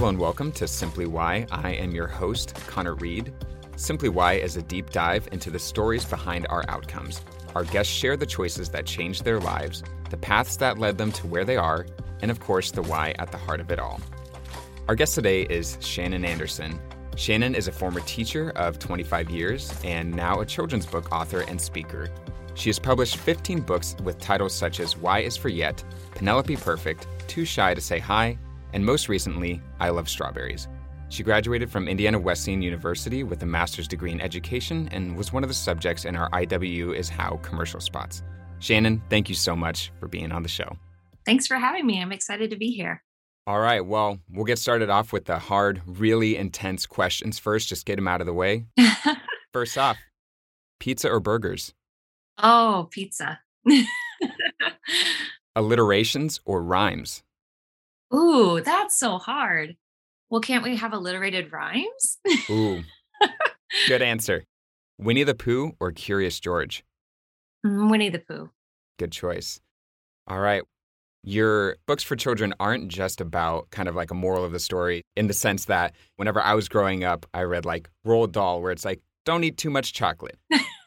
Hello and welcome to Simply Why. I am your host, Connor Reed. Simply Why is a deep dive into the stories behind our outcomes. Our guests share the choices that changed their lives, the paths that led them to where they are, and of course, the why at the heart of it all. Our guest today is Shannon Anderson. Shannon is a former teacher of 25 years and now a children's book author and speaker. She has published 15 books with titles such as Y is for Yet, Penelope Perfect, Too Shy to Say Hi, and most recently, I Love Strawberries. She graduated from Indiana Wesleyan University with a master's degree in education and was one of the subjects in our IWU is How commercial spots. Shannon, thank you so much for being on the show. Thanks for having me. I'm excited to be here. All right, well, we'll get started off with the hard, really intense questions first. Just get them out of the way. first off, pizza or burgers? Oh, pizza. Alliterations or rhymes? Ooh, that's so hard. Well, can't we have alliterated rhymes? Ooh, good answer. Winnie the Pooh or Curious George? Mm, Winnie the Pooh. Good choice. All right. Your books for children aren't just about kind of like a moral of the story in the sense that whenever I was growing up, I read like Roald Dahl, where it's like, don't eat too much chocolate.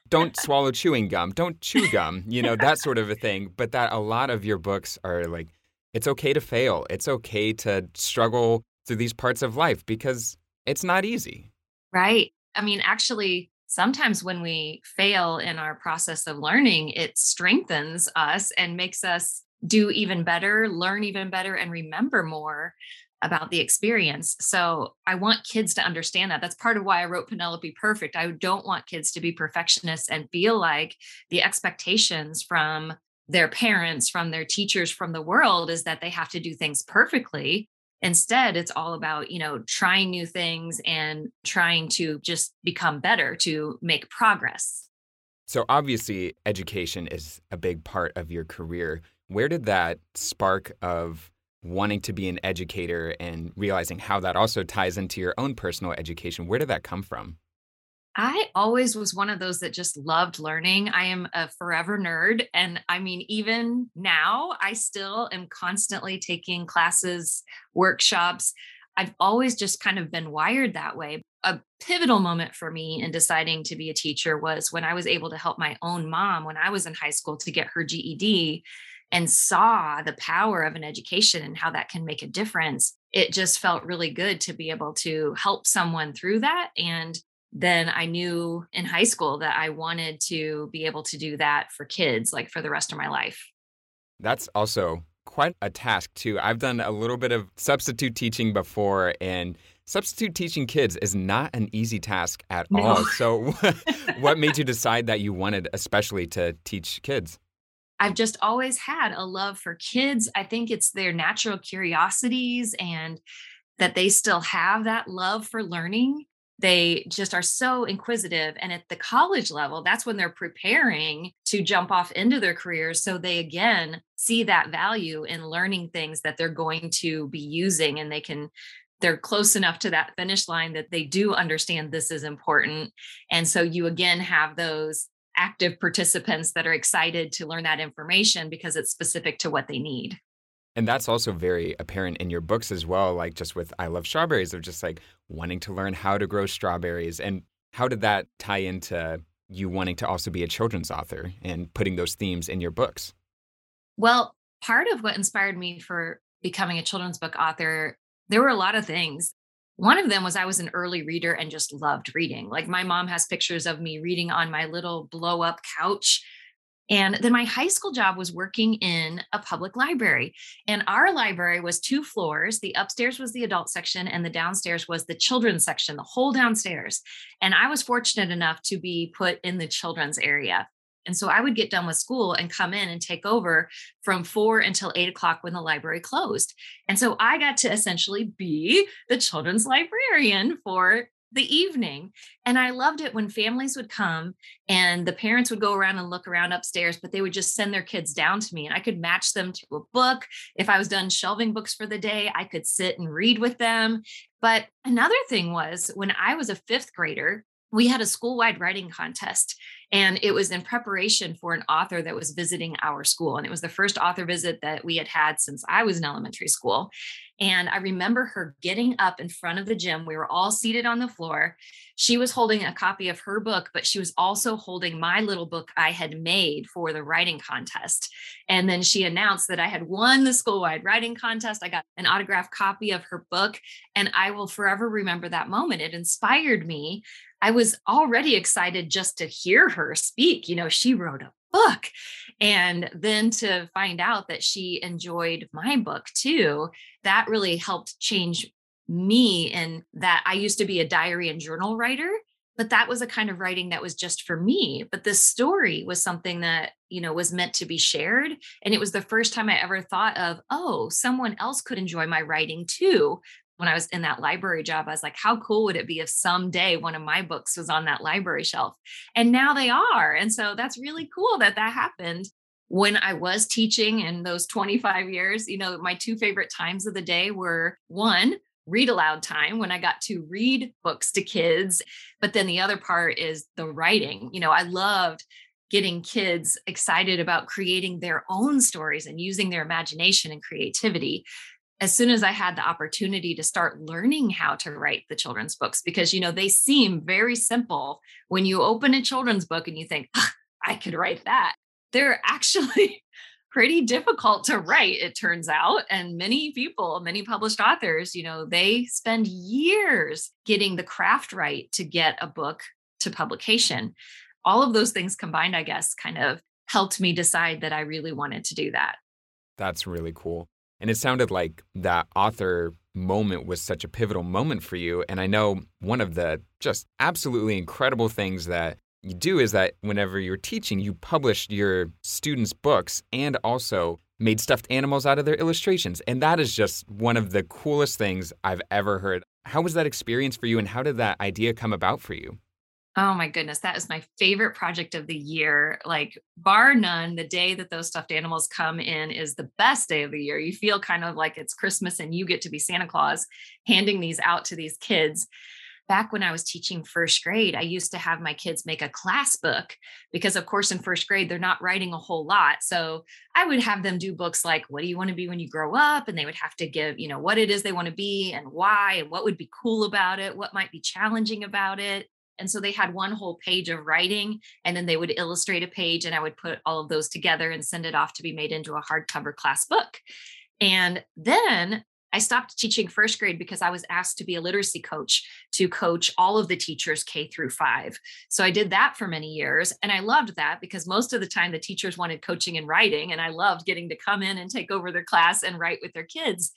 don't swallow chewing gum. Don't chew gum, you know, that sort of a thing. But that a lot of your books are like it's okay to fail. It's okay to struggle through these parts of life because it's not easy. Right. I mean, actually, sometimes when we fail in our process of learning, it strengthens us and makes us do even better, learn even better, and remember more about the experience. So I want kids to understand that. That's part of why I wrote Penelope Perfect. I don't want kids to be perfectionists and feel like the expectations from their parents, from their teachers, from the world is that they have to do things perfectly. Instead, it's all about, you know, trying new things and trying to just become better to make progress. So obviously, education is a big part of your career. Where did that spark of wanting to be an educator and realizing how that also ties into your own personal education, where did that come from? I always was one of those that just loved learning. I am a forever nerd. And I mean, even now, I still am constantly taking classes, workshops. I've always just kind of been wired that way. A pivotal moment for me in deciding to be a teacher was when I was able to help my own mom when I was in high school to get her GED and saw the power of an education and how that can make a difference. It just felt really good to be able to help someone through that and then I knew in high school that I wanted to be able to do that for kids, like for the rest of my life. That's also quite a task, too. I've done a little bit of substitute teaching before, and substitute teaching kids is not an easy task at no. all. So, what made you decide that you wanted, especially, to teach kids? I've just always had a love for kids. I think it's their natural curiosities and that they still have that love for learning they just are so inquisitive and at the college level that's when they're preparing to jump off into their careers so they again see that value in learning things that they're going to be using and they can they're close enough to that finish line that they do understand this is important and so you again have those active participants that are excited to learn that information because it's specific to what they need and that's also very apparent in your books as well, like just with I Love Strawberries, of just like wanting to learn how to grow strawberries. And how did that tie into you wanting to also be a children's author and putting those themes in your books? Well, part of what inspired me for becoming a children's book author, there were a lot of things. One of them was I was an early reader and just loved reading. Like my mom has pictures of me reading on my little blow up couch and then my high school job was working in a public library. And our library was two floors. The upstairs was the adult section, and the downstairs was the children's section, the whole downstairs. And I was fortunate enough to be put in the children's area. And so I would get done with school and come in and take over from four until eight o'clock when the library closed. And so I got to essentially be the children's librarian for the evening. And I loved it when families would come and the parents would go around and look around upstairs, but they would just send their kids down to me and I could match them to a book. If I was done shelving books for the day, I could sit and read with them. But another thing was when I was a fifth grader, we had a school wide writing contest. And it was in preparation for an author that was visiting our school. And it was the first author visit that we had had since I was in elementary school. And I remember her getting up in front of the gym. We were all seated on the floor. She was holding a copy of her book, but she was also holding my little book I had made for the writing contest. And then she announced that I had won the school wide writing contest. I got an autographed copy of her book. And I will forever remember that moment. It inspired me. I was already excited just to hear her speak. You know, she wrote a book. And then to find out that she enjoyed my book too, that really helped change me in that I used to be a diary and journal writer but that was a kind of writing that was just for me but this story was something that you know was meant to be shared and it was the first time i ever thought of oh someone else could enjoy my writing too when i was in that library job i was like how cool would it be if someday one of my books was on that library shelf and now they are and so that's really cool that that happened when I was teaching in those 25 years, you know, my two favorite times of the day were one, read aloud time when I got to read books to kids. But then the other part is the writing. You know, I loved getting kids excited about creating their own stories and using their imagination and creativity. As soon as I had the opportunity to start learning how to write the children's books, because, you know, they seem very simple. When you open a children's book and you think, I could write that. They're actually pretty difficult to write it turns out. And many people many published authors you know they spend years getting the craft right to get a book to publication. All of those things combined i guess kind of helped me decide that i really wanted to do that. That's really cool and it sounded like that author moment was such a pivotal moment for you and i know one of the just absolutely incredible things that you do is that whenever you're teaching, you published your students' books and also made stuffed animals out of their illustrations. And that is just one of the coolest things I've ever heard. How was that experience for you and how did that idea come about for you? Oh my goodness, that is my favorite project of the year. Like, bar none, the day that those stuffed animals come in is the best day of the year. You feel kind of like it's Christmas and you get to be Santa Claus handing these out to these kids back when I was teaching first grade, I used to have my kids make a class book because, of course, in first grade, they're not writing a whole lot. So I would have them do books like, What do you want to be when you grow up? And they would have to give, you know, what it is they want to be and why and what would be cool about it, what might be challenging about it. And so they had one whole page of writing, and then they would illustrate a page, and I would put all of those together and send it off to be made into a hardcover class book. And then I stopped teaching first grade because I was asked to be a literacy coach to coach all of the teachers K through five. So I did that for many years. And I loved that because most of the time the teachers wanted coaching and writing. And I loved getting to come in and take over their class and write with their kids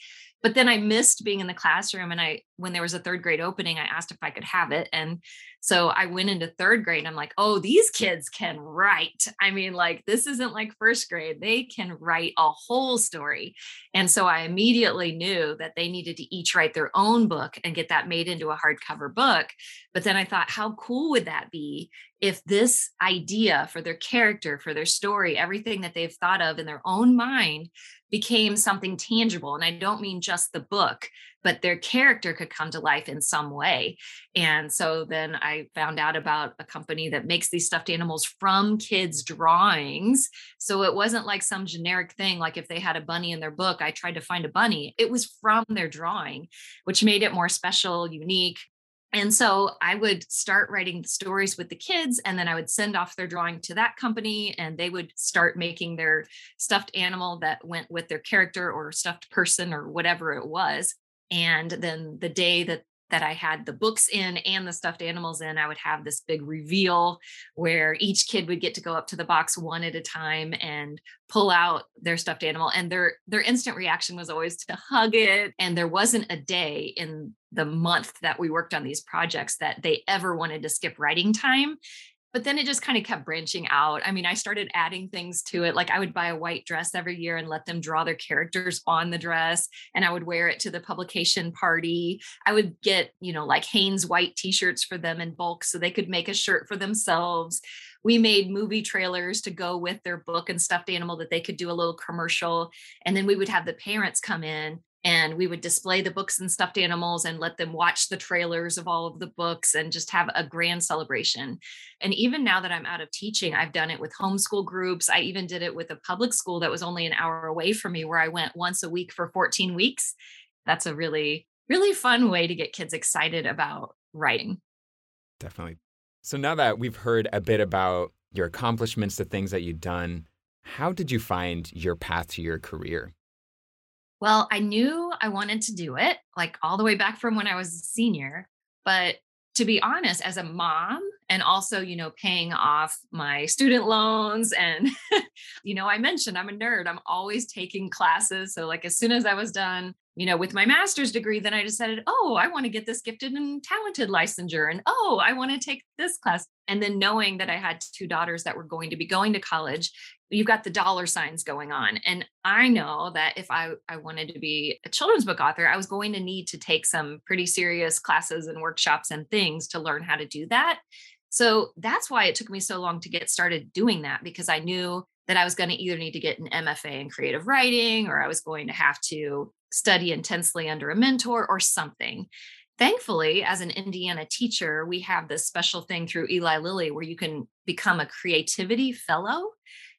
but then I missed being in the classroom. And I, when there was a third grade opening, I asked if I could have it. And so I went into third grade and I'm like, oh, these kids can write. I mean, like, this isn't like first grade. They can write a whole story. And so I immediately knew that they needed to each write their own book and get that made into a hardcover book. But then I thought, how cool would that be if this idea for their character, for their story, everything that they've thought of in their own mind became something tangible. And I don't mean just the book, but their character could come to life in some way. And so then I found out about a company that makes these stuffed animals from kids' drawings. So it wasn't like some generic thing, like if they had a bunny in their book, I tried to find a bunny. It was from their drawing, which made it more special, unique, and so I would start writing the stories with the kids, and then I would send off their drawing to that company, and they would start making their stuffed animal that went with their character or stuffed person or whatever it was. And then the day that that I had the books in and the stuffed animals in, I would have this big reveal where each kid would get to go up to the box one at a time and pull out their stuffed animal. And their their instant reaction was always to hug it. And there wasn't a day in the month that we worked on these projects that they ever wanted to skip writing time but then it just kind of kept branching out. I mean, I started adding things to it. Like I would buy a white dress every year and let them draw their characters on the dress, and I would wear it to the publication party. I would get, you know, like Hanes white t shirts for them in bulk so they could make a shirt for themselves. We made movie trailers to go with their book and stuffed animal that they could do a little commercial. And then we would have the parents come in and we would display the books and stuffed animals and let them watch the trailers of all of the books and just have a grand celebration. And even now that I'm out of teaching, I've done it with homeschool groups. I even did it with a public school that was only an hour away from me, where I went once a week for 14 weeks. That's a really, really fun way to get kids excited about writing. Definitely. So now that we've heard a bit about your accomplishments, the things that you've done, how did you find your path to your career? Well, I knew I wanted to do it like all the way back from when I was a senior. But to be honest, as a mom, and also, you know, paying off my student loans. And, you know, I mentioned I'm a nerd, I'm always taking classes. So, like, as soon as I was done you know, with my master's degree, then I decided, oh, I want to get this gifted and talented licensure. And oh, I want to take this class. And then knowing that I had two daughters that were going to be going to college, you've got the dollar signs going on. And I know that if I, I wanted to be a children's book author, I was going to need to take some pretty serious classes and workshops and things to learn how to do that. So that's why it took me so long to get started doing that because I knew that I was going to either need to get an MFA in creative writing or I was going to have to study intensely under a mentor or something. Thankfully, as an Indiana teacher, we have this special thing through Eli Lilly where you can become a creativity fellow.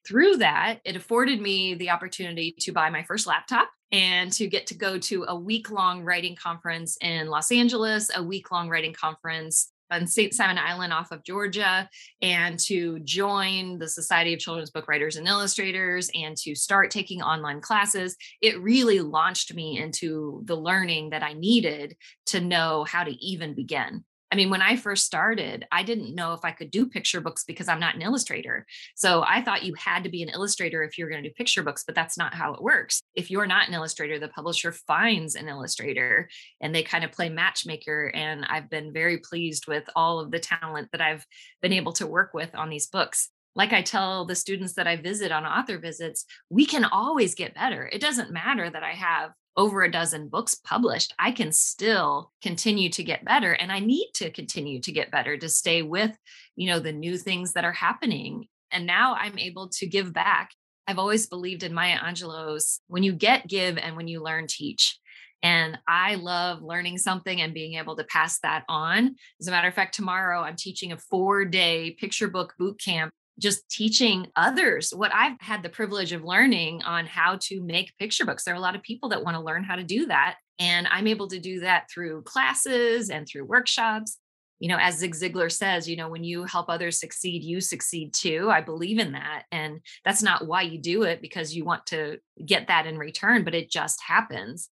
Through that, it afforded me the opportunity to buy my first laptop and to get to go to a week long writing conference in Los Angeles, a week long writing conference on St. Simon Island off of Georgia and to join the Society of Children's Book Writers and Illustrators and to start taking online classes, it really launched me into the learning that I needed to know how to even begin. I mean, when I first started, I didn't know if I could do picture books because I'm not an illustrator. So I thought you had to be an illustrator if you're going to do picture books, but that's not how it works. If you're not an illustrator, the publisher finds an illustrator and they kind of play matchmaker. And I've been very pleased with all of the talent that I've been able to work with on these books like I tell the students that I visit on author visits, we can always get better. It doesn't matter that I have over a dozen books published, I can still continue to get better. And I need to continue to get better to stay with, you know, the new things that are happening. And now I'm able to give back. I've always believed in Maya Angelou's when you get, give, and when you learn, teach. And I love learning something and being able to pass that on. As a matter of fact, tomorrow I'm teaching a four day picture book boot camp just teaching others what I've had the privilege of learning on how to make picture books. There are a lot of people that want to learn how to do that. And I'm able to do that through classes and through workshops. You know, as Zig Ziglar says, you know, when you help others succeed, you succeed too. I believe in that. And that's not why you do it because you want to get that in return, but it just happens.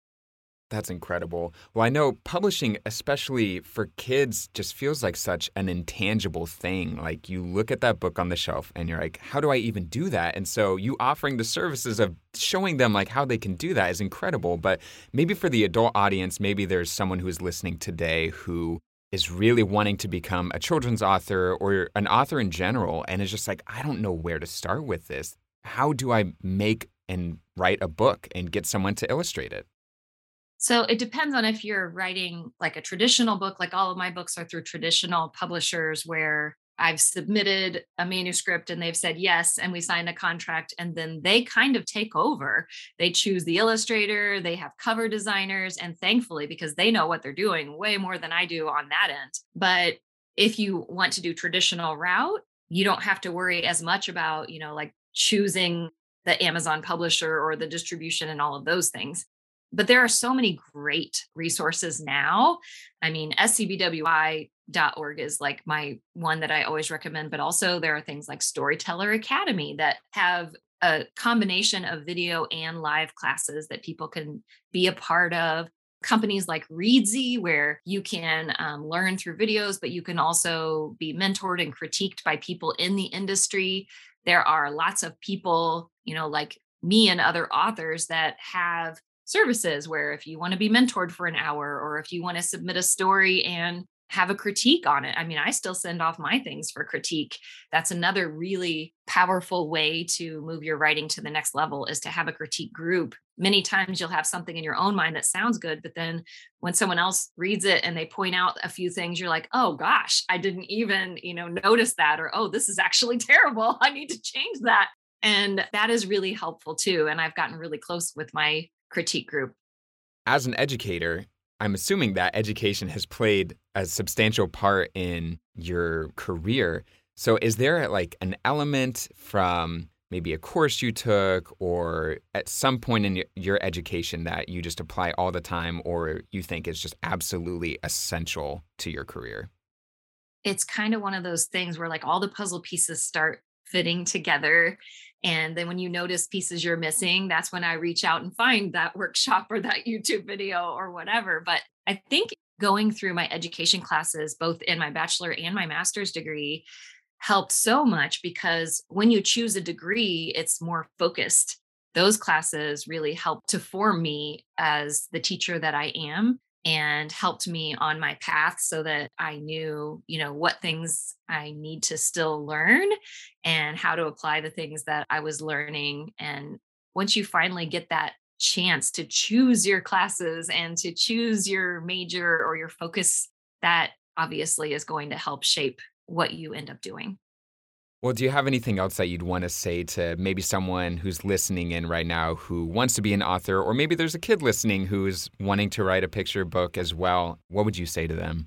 That's incredible. Well, I know publishing, especially for kids, just feels like such an intangible thing. Like you look at that book on the shelf and you're like, how do I even do that? And so you offering the services of showing them like how they can do that is incredible. But maybe for the adult audience, maybe there's someone who's listening today who is really wanting to become a children's author or an author in general and is just like, I don't know where to start with this. How do I make and write a book and get someone to illustrate it? So it depends on if you're writing like a traditional book, like all of my books are through traditional publishers where I've submitted a manuscript and they've said yes, and we signed a contract, and then they kind of take over. They choose the illustrator, they have cover designers, and thankfully, because they know what they're doing way more than I do on that end. But if you want to do traditional route, you don't have to worry as much about, you know, like choosing the Amazon publisher or the distribution and all of those things but there are so many great resources now. I mean, scbwi.org is like my one that I always recommend, but also there are things like Storyteller Academy that have a combination of video and live classes that people can be a part of. Companies like Reedsy, where you can um, learn through videos, but you can also be mentored and critiqued by people in the industry. There are lots of people, you know, like me and other authors that have services where if you want to be mentored for an hour or if you want to submit a story and have a critique on it. I mean, I still send off my things for critique. That's another really powerful way to move your writing to the next level is to have a critique group. Many times you'll have something in your own mind that sounds good, but then when someone else reads it and they point out a few things, you're like, "Oh gosh, I didn't even, you know, notice that or oh, this is actually terrible. I need to change that." And that is really helpful too. And I've gotten really close with my critique group. as an educator, I'm assuming that education has played a substantial part in your career. So, is there like an element from maybe a course you took or at some point in your education that you just apply all the time or you think is just absolutely essential to your career? It's kind of one of those things where like all the puzzle pieces start fitting together. And then when you notice pieces you're missing, that's when I reach out and find that workshop or that YouTube video or whatever. But I think going through my education classes, both in my bachelor and my master's degree, helped so much because when you choose a degree, it's more focused. Those classes really helped to form me as the teacher that I am and helped me on my path so that I knew, you know, what things I need to still learn and how to apply the things that I was learning. And once you finally get that chance to choose your classes and to choose your major or your focus, that obviously is going to help shape what you end up doing. Well, do you have anything else that you'd want to say to maybe someone who's listening in right now who wants to be an author, or maybe there's a kid listening who's wanting to write a picture book as well? What would you say to them?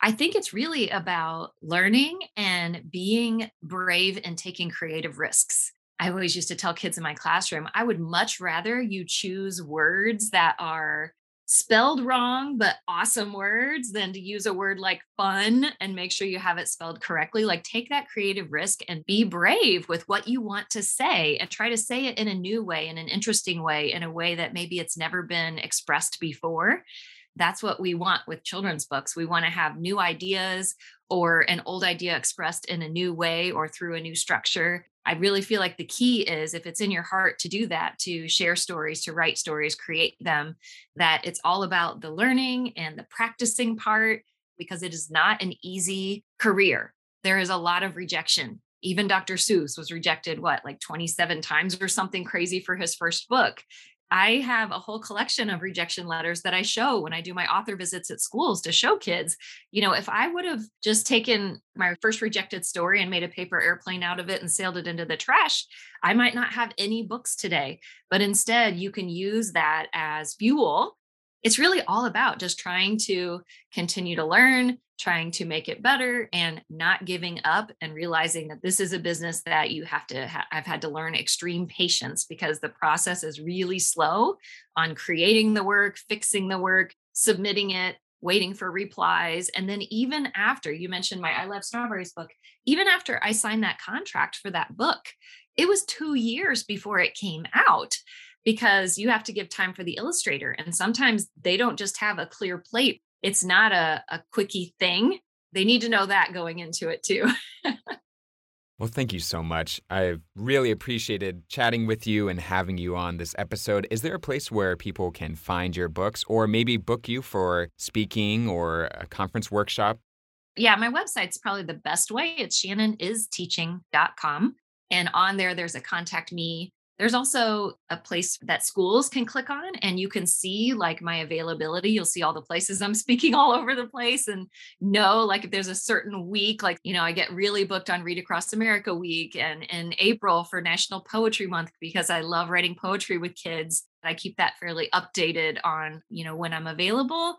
I think it's really about learning and being brave and taking creative risks. I always used to tell kids in my classroom, I would much rather you choose words that are spelled wrong but awesome words than to use a word like fun and make sure you have it spelled correctly. Like take that creative risk and be brave with what you want to say and try to say it in a new way in an interesting way in a way that maybe it's never been expressed before. That's what we want with children's books. We want to have new ideas or an old idea expressed in a new way or through a new structure I really feel like the key is if it's in your heart to do that, to share stories, to write stories, create them, that it's all about the learning and the practicing part because it is not an easy career. There is a lot of rejection. Even Dr. Seuss was rejected, what, like 27 times or something crazy for his first book. I have a whole collection of rejection letters that I show when I do my author visits at schools to show kids. You know, if I would have just taken my first rejected story and made a paper airplane out of it and sailed it into the trash, I might not have any books today. But instead, you can use that as fuel it's really all about just trying to continue to learn, trying to make it better, and not giving up and realizing that this is a business that you have to ha- I've had to learn extreme patience because the process is really slow on creating the work, fixing the work, submitting it, waiting for replies. And then even after you mentioned my I Love Strawberries book, even after I signed that contract for that book, it was two years before it came out because you have to give time for the illustrator. And sometimes they don't just have a clear plate. It's not a, a quickie thing. They need to know that going into it too. well, thank you so much. I've really appreciated chatting with you and having you on this episode. Is there a place where people can find your books or maybe book you for speaking or a conference workshop? Yeah, my website's probably the best way. It's shannonisteaching.com. And on there, there's a contact me there's also a place that schools can click on and you can see like my availability. You'll see all the places I'm speaking all over the place and know like if there's a certain week, like, you know, I get really booked on Read Across America week and in April for National Poetry Month because I love writing poetry with kids. I keep that fairly updated on, you know, when I'm available.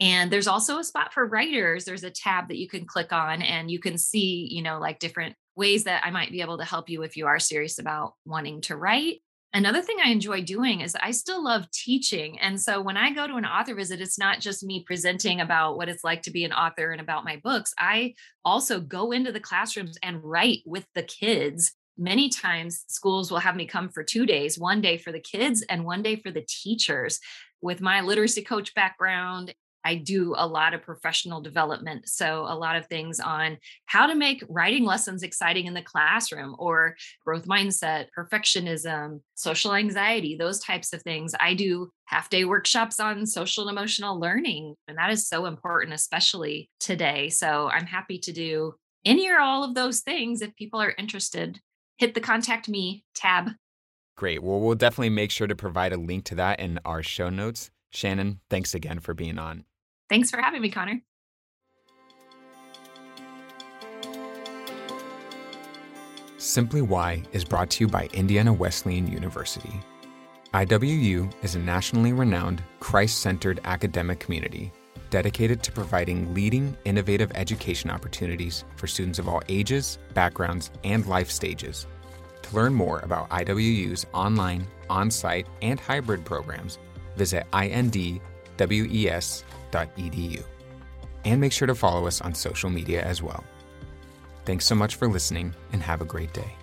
And there's also a spot for writers. There's a tab that you can click on and you can see, you know, like different ways that I might be able to help you if you are serious about wanting to write. Another thing I enjoy doing is I still love teaching. And so when I go to an author visit, it's not just me presenting about what it's like to be an author and about my books. I also go into the classrooms and write with the kids. Many times, schools will have me come for two days one day for the kids and one day for the teachers. With my literacy coach background I do a lot of professional development. So, a lot of things on how to make writing lessons exciting in the classroom or growth mindset, perfectionism, social anxiety, those types of things. I do half day workshops on social and emotional learning. And that is so important, especially today. So, I'm happy to do any or all of those things if people are interested. Hit the contact me tab. Great. Well, we'll definitely make sure to provide a link to that in our show notes. Shannon, thanks again for being on. Thanks for having me, Connor. Simply Why is brought to you by Indiana Wesleyan University. IWU is a nationally renowned, Christ centered academic community dedicated to providing leading, innovative education opportunities for students of all ages, backgrounds, and life stages. To learn more about IWU's online, on site, and hybrid programs, visit indwes.edu. And make sure to follow us on social media as well. Thanks so much for listening and have a great day.